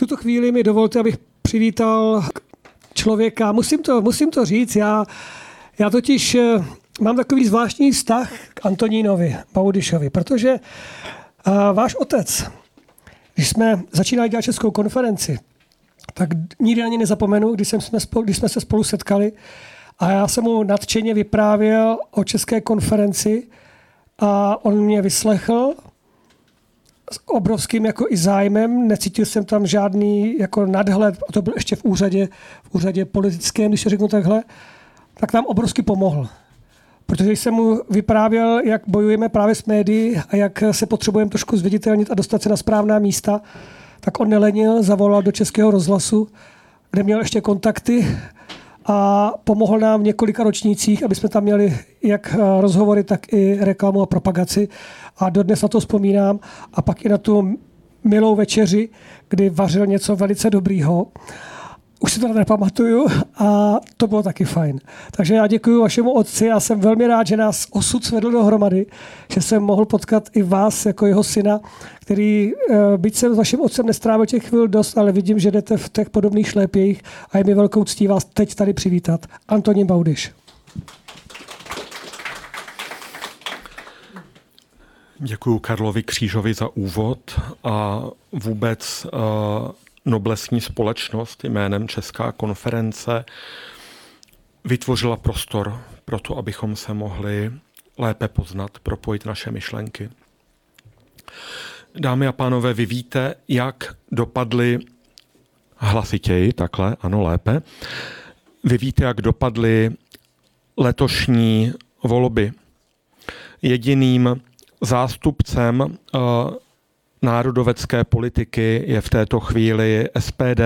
tuto chvíli mi dovolte, abych přivítal člověka. Musím to, musím to říct, já, já totiž eh, mám takový zvláštní vztah k Antonínovi Baudišovi, protože uh, váš otec, když jsme začínali dělat českou konferenci, tak nikdy ani nezapomenu, když, jsme, spolu, když jsme se spolu setkali a já jsem mu nadšeně vyprávěl o české konferenci a on mě vyslechl s obrovským jako i zájmem, necítil jsem tam žádný jako nadhled, a to byl ještě v úřadě, v úřadě politickém, když to řeknu takhle, tak nám obrovsky pomohl. Protože jsem mu vyprávěl, jak bojujeme právě s médií a jak se potřebujeme trošku zviditelnit a dostat se na správná místa, tak on nelenil, zavolal do Českého rozhlasu, kde měl ještě kontakty a pomohl nám v několika ročnících, aby jsme tam měli jak eh, rozhovory, tak i reklamu a propagaci. A dodnes na to vzpomínám. A pak i na tu milou večeři, kdy vařil něco velice dobrýho už si to nepamatuju a to bylo taky fajn. Takže já děkuji vašemu otci a jsem velmi rád, že nás osud svedl dohromady, že jsem mohl potkat i vás jako jeho syna, který, eh, byť jsem s vaším otcem nestrávil těch chvil dost, ale vidím, že jdete v těch podobných šlépějích a je mi velkou ctí vás teď tady přivítat. Antonín Baudiš. Děkuji Karlovi Křížovi za úvod a vůbec uh, noblesní společnost jménem Česká konference vytvořila prostor pro to, abychom se mohli lépe poznat, propojit naše myšlenky. Dámy a pánové, vy víte, jak dopadly hlasitěji, takhle, ano, lépe. Vy víte, jak dopadly letošní volby. Jediným zástupcem uh, národovecké politiky je v této chvíli SPD,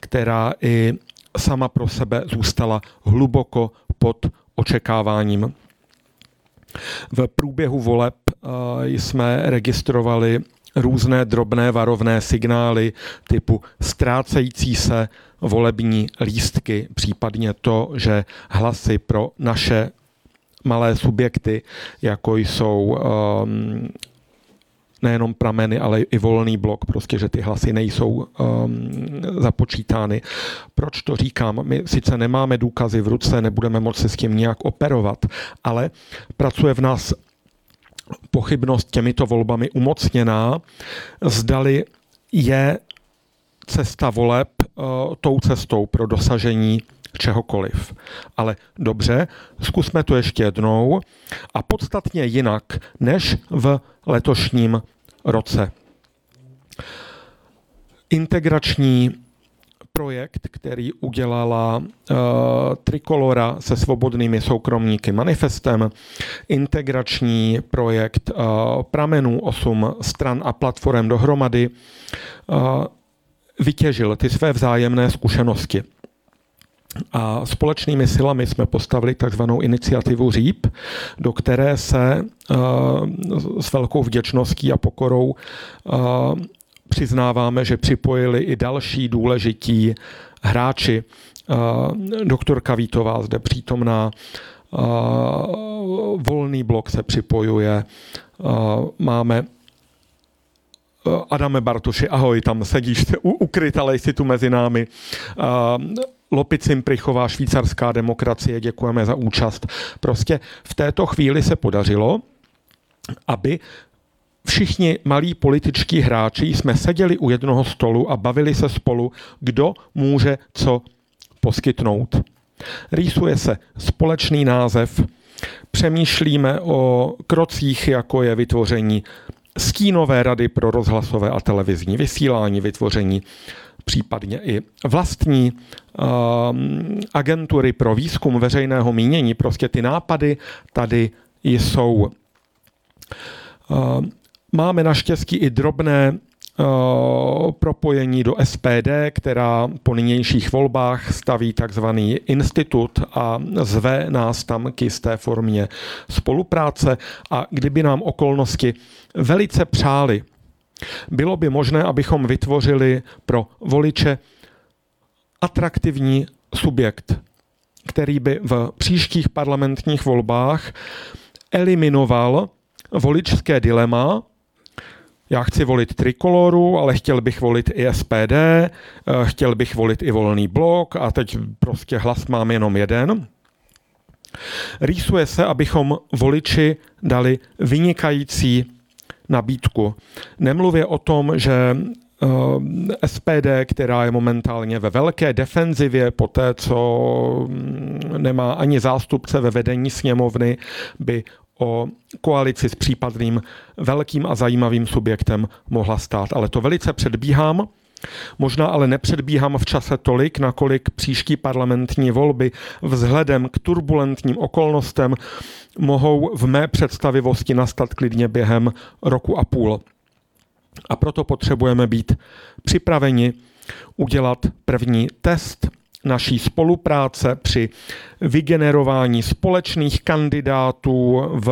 která i sama pro sebe zůstala hluboko pod očekáváním. V průběhu voleb eh, jsme registrovali různé drobné varovné signály typu ztrácející se volební lístky, případně to, že hlasy pro naše malé subjekty, jako jsou um, nejenom prameny, ale i volný blok, prostě, že ty hlasy nejsou um, započítány. Proč to říkám? My sice nemáme důkazy v ruce, nebudeme moci s tím nějak operovat, ale pracuje v nás pochybnost těmito volbami umocněná, zdali je cesta voleb uh, tou cestou pro dosažení čehokoliv. Ale dobře, zkusme to ještě jednou a podstatně jinak než v letošním roce. Integrační projekt, který udělala uh, Trikolora se svobodnými soukromníky manifestem, integrační projekt uh, Pramenů 8 stran a platform dohromady, uh, vytěžil ty své vzájemné zkušenosti. A společnými silami jsme postavili takzvanou iniciativu REAP, do které se uh, s velkou vděčností a pokorou uh, přiznáváme, že připojili i další důležití hráči. Uh, doktorka Vítová zde přítomná, volný blok se připojuje, máme Adame Bartuši, ahoj, tam sedíš ukryt, ale jsi tu mezi námi. Lopicim Prichová, švýcarská demokracie, děkujeme za účast. Prostě v této chvíli se podařilo, aby všichni malí političtí hráči jsme seděli u jednoho stolu a bavili se spolu, kdo může co poskytnout. Rýsuje se společný název, přemýšlíme o krocích, jako je vytvoření stínové rady pro rozhlasové a televizní vysílání, vytvoření případně i vlastní uh, agentury pro výzkum veřejného mínění. Prostě ty nápady tady jsou. Uh, máme naštěstí i drobné uh, propojení do SPD, která po nynějších volbách staví takzvaný institut a zve nás tam k jisté formě spolupráce a kdyby nám okolnosti velice přáli, bylo by možné, abychom vytvořili pro voliče atraktivní subjekt, který by v příštích parlamentních volbách eliminoval voličské dilema, já chci volit trikoloru, ale chtěl bych volit i SPD, eh, chtěl bych volit i volný blok a teď prostě hlas mám jenom jeden. Rýsuje se, abychom voliči dali vynikající nabídku. Nemluvě o tom, že eh, SPD, která je momentálně ve velké defenzivě po té, co mm, nemá ani zástupce ve vedení sněmovny, by o koalici s případným velkým a zajímavým subjektem mohla stát. Ale to velice předbíhám. Možná ale nepředbíhám v čase tolik, nakolik příští parlamentní volby vzhledem k turbulentním okolnostem mohou v mé představivosti nastat klidně během roku a půl. A proto potřebujeme být připraveni udělat první test naší spolupráce při vygenerování společných kandidátů v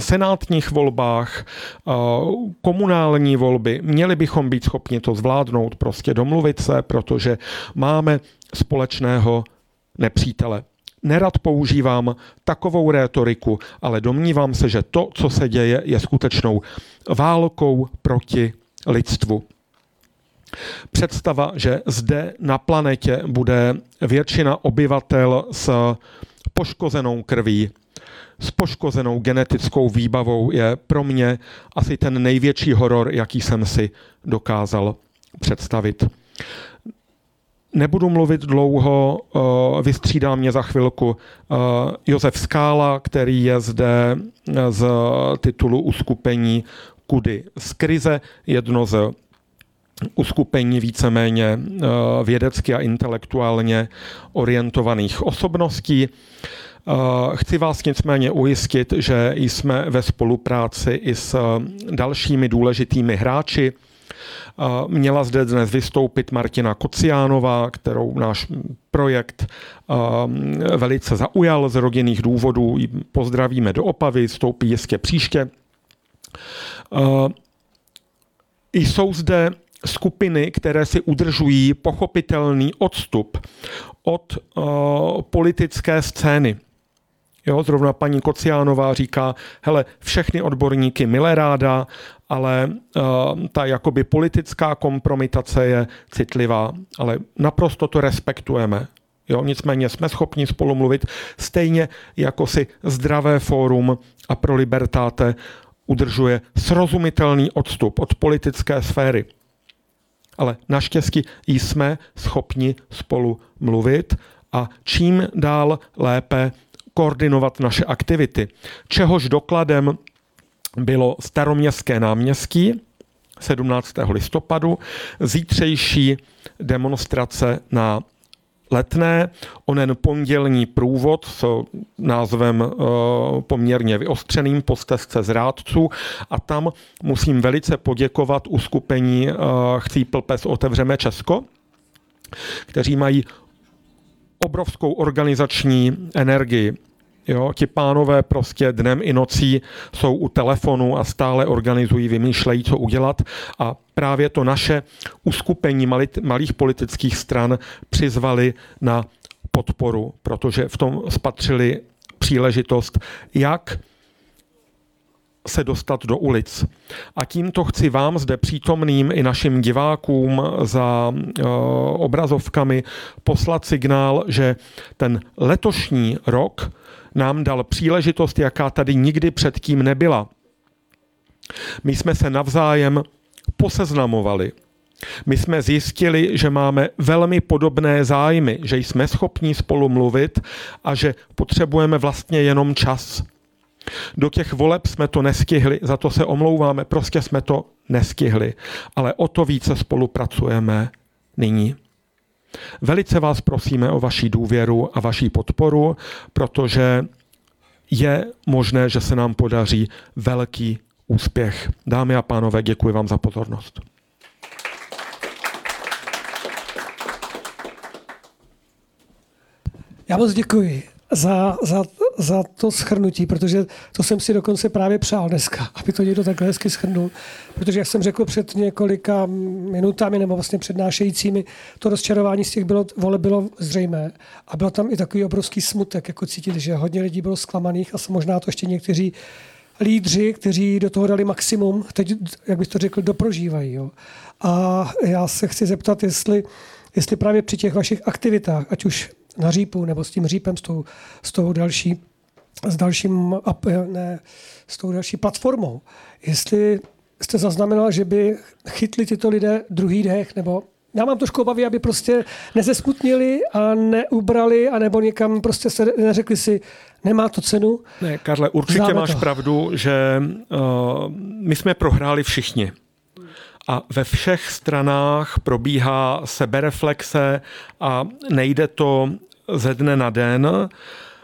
senátních volbách, eh, komunální volby, měli bychom být schopni to zvládnout, prostě domluvit se, protože máme společného nepřítele. Nerad používám takovou rétoriku, ale domnívám se, že to, co se děje, je skutečnou válkou proti lidstvu. Představa, že zde na planetě bude většina obyvatel s poškozenou krví, s poškozenou genetickou výbavou je pro mě asi ten největší horor, jaký jsem si dokázal představit. Nebudu mluvit dlouho, eh, vystřídá mě za chvilku eh, Josef Skála, který je zde z titulu uskupení Kudy z krize, jedno z uskupení víceméně eh, vědecky a intelektuálně orientovaných osobností. Eh, chci vás nicméně ujistit, že jsme ve spolupráci i s eh, dalšími důležitými hráči. Měla zde dnes vystoupit Martina Kociánová, kterou náš projekt velice zaujal z rodinných důvodů. Pozdravíme do Opavy, stoupí jistě příště. Jsou zde skupiny, které si udržují pochopitelný odstup od politické scény. Jo, zrovna paní Kociánová říká, hele, všechny odborníky milé ráda, ale uh, ta jakoby politická kompromitace je citlivá, ale naprosto to respektujeme. Jo, nicméně jsme schopni spolu mluvit stejně jako si zdravé fórum a pro libertáte udržuje srozumitelný odstup od politické sféry ale naštěstí jsme schopni spolu mluvit a čím dál lépe koordinovat naše aktivity. Čehož dokladem bylo staroměstské náměstí 17. listopadu, zítřejší demonstrace na letné, onen pondělní průvod s názvem eh, poměrně vyostřeným po stezce zrádců a tam musím velice poděkovat uskupení eh, Chcípl pes Otevřeme Česko, kteří mají obrovskou organizační energii. Jo, ti pánové prostě dnem i nocí jsou u telefonu a stále organizují, vymýšlejí, co udělat a právě to naše uskupení malých politických stran přizvali na podporu, protože v tom spatřili příležitost, jak se dostat do ulic. A tímto chci vám zde přítomným i našim divákům za uh, obrazovkami poslat signál, že ten letošní rok nám dal příležitost, jaká tady nikdy předtím nebyla. My jsme se navzájem poseznamovali. My jsme zjistili, že máme velmi podobné zájmy, že jsme schopni spolu mluvit a že potřebujeme vlastně jenom čas. Do těch voleb jsme to nestihli, za to se omlouváme, prostě jsme to nestihli, ale o to více spolupracujeme nyní. Velice vás prosíme o vaši důvěru a vaši podporu, protože je možné, že se nám podaří velký úspěch. Dámy a pánové, děkuji vám za pozornost. Já moc děkuji za, za, za to schrnutí, protože to jsem si dokonce právě přál dneska, aby to někdo takhle hezky schrnul. Protože, jak jsem řekl před několika minutami nebo vlastně přednášejícími, to rozčarování z těch bylo, vole bylo zřejmé. A byl tam i takový obrovský smutek, jako cítit, že hodně lidí bylo zklamaných a možná to ještě někteří lídři, kteří do toho dali maximum, teď, jak bych to řekl, doprožívají. Jo. A já se chci zeptat, jestli, jestli právě při těch vašich aktivitách, ať už na řípu nebo s tím řípem, s tou, s tou další, s dalším, ne, s tou další platformou, jestli jste zaznamenal, že by chytli tyto lidé druhý dech, nebo já mám trošku obavy, aby prostě nezesmutnili a neubrali, anebo někam prostě se neřekli si, nemá to cenu. Ne, Karle, určitě Zdáme máš to. pravdu, že uh, my jsme prohráli všichni. A ve všech stranách probíhá sebereflexe a nejde to ze dne na den.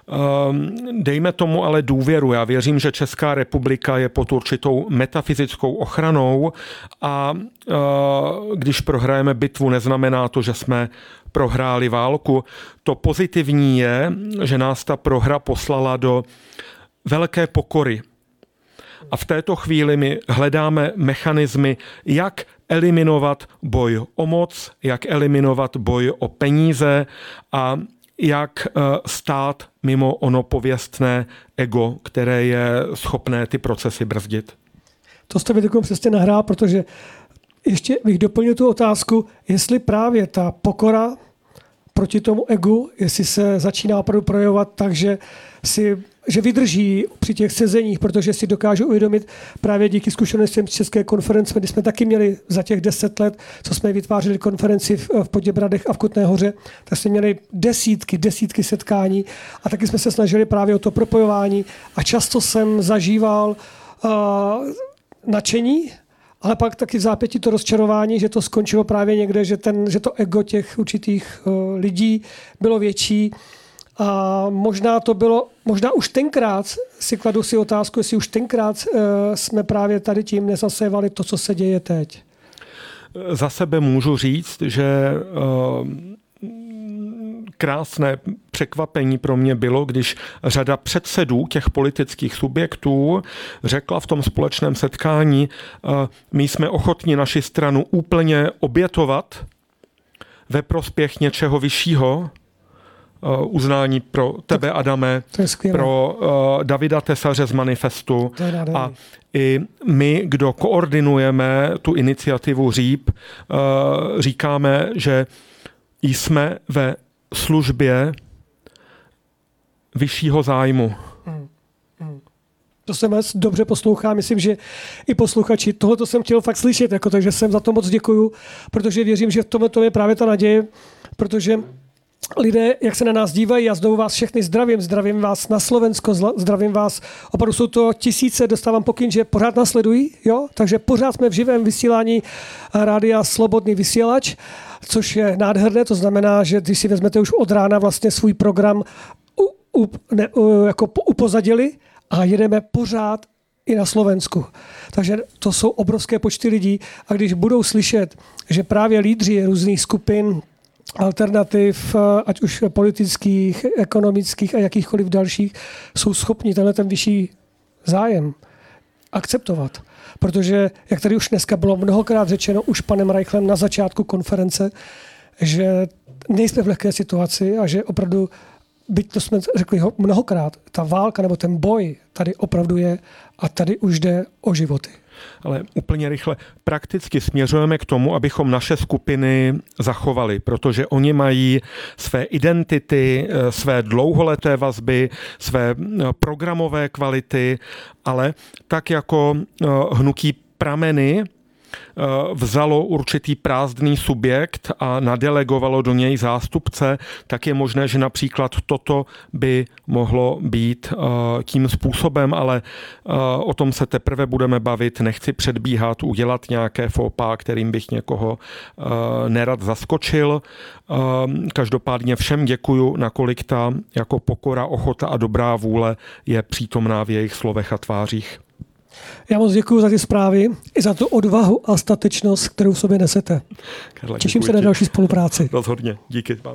Ehm, dejme tomu ale důvěru. Já věřím, že Česká republika je pod určitou metafyzickou ochranou a eh, když prohrajeme bitvu, neznamená to, že jsme prohráli válku. To pozitivní je, že nás ta prohra poslala do velké pokory. A v této chvíli my hledáme mechanismy, jak eliminovat boj o moc, jak eliminovat boj o peníze a jak eh, stát mimo ono pověstné ego, které je schopné ty procesy brzdit. To jste mi přesně nahrál, protože ještě bych doplnil tu otázku, jestli právě ta pokora proti tomu egu, jestli se začíná opravdu projevovat tak, že si že vydrží při těch sezeních, protože si dokážu uvědomit právě díky zkušenostem České konference, kdy jsme taky měli za těch deset let, co jsme vytvářeli konferenci v, Poděbradech a v Kutné hoře, tak jsme měli desítky, desítky setkání a taky jsme se snažili právě o to propojování a často jsem zažíval uh, nadšení, ale pak taky v zápětí to rozčarování, že to skončilo právě někde, že, ten, že to ego těch určitých uh, lidí bylo větší a možná to bylo, možná už tenkrát si kladu si otázku, jestli už tenkrát uh, jsme právě tady tím nezasévali to, co se děje teď. Za sebe můžu říct, že uh, krásné překvapení pro mě bylo, když řada předsedů těch politických subjektů řekla v tom společném setkání, uh, my jsme ochotni naši stranu úplně obětovat ve prospěch něčeho vyššího, uznání pro tebe, to, Adame, to pro uh, Davida Tesaře z Manifestu a i my, kdo koordinujeme tu iniciativu RÍP, uh, říkáme, že jsme ve službě vyššího zájmu. Hmm. Hmm. To se vás dobře poslouchá, myslím, že i posluchači. Tohle jsem chtěl fakt slyšet, jako, takže jsem za to moc děkuju, protože věřím, že v tomhle to je právě ta naděje, protože lidé, jak se na nás dívají, já znovu vás všechny zdravím, zdravím vás na Slovensko, zdravím vás, opravdu jsou to tisíce, dostávám pokyn, že pořád nasledují, jo? takže pořád jsme v živém vysílání rádia Slobodný vysílač, což je nádherné, to znamená, že když si vezmete už od rána vlastně svůj program u, u, ne, u, jako upozadili a jedeme pořád i na Slovensku. Takže to jsou obrovské počty lidí a když budou slyšet, že právě lídři různých skupin, alternativ, eh, ať už politických, ekonomických a jakýchkoliv dalších, jsou schopni tenhle ten vyšší zájem akceptovat. Protože, jak tady už dneska bylo mnohokrát řečeno, už panem Reichlem na začátku konference, že nejsme v lehké situaci a že opravdu, byť to jsme řekli mnohokrát, ta válka nebo ten boj tady opravdu je a tady už jde o životy ale úplně rychle. Prakticky směřujeme k tomu, abychom naše skupiny zachovali, protože oni mají své identity, eh, své dlouholeté vazby, své eh, programové kvality, ale tak jako eh, hnutí prameny vzalo určitý prázdný subjekt a nadelegovalo do něj zástupce, tak je možné, že například toto by mohlo být eh, tím způsobem, ale eh, o tom se teprve budeme bavit. Nechci předbíhat, udělat nějaké fopa, kterým bych někoho nerad zaskočil. Každopádně všem děkuju, nakolik ta jako pokora, ochota a dobrá vůle je přítomná v jejich slovech a tvářích. Já moc děkuji za ty zprávy i za tu odvahu a statečnost, kterou v sobě nesete. Karle, Těším se na další spolupráci. Rozhodně. Díky vám.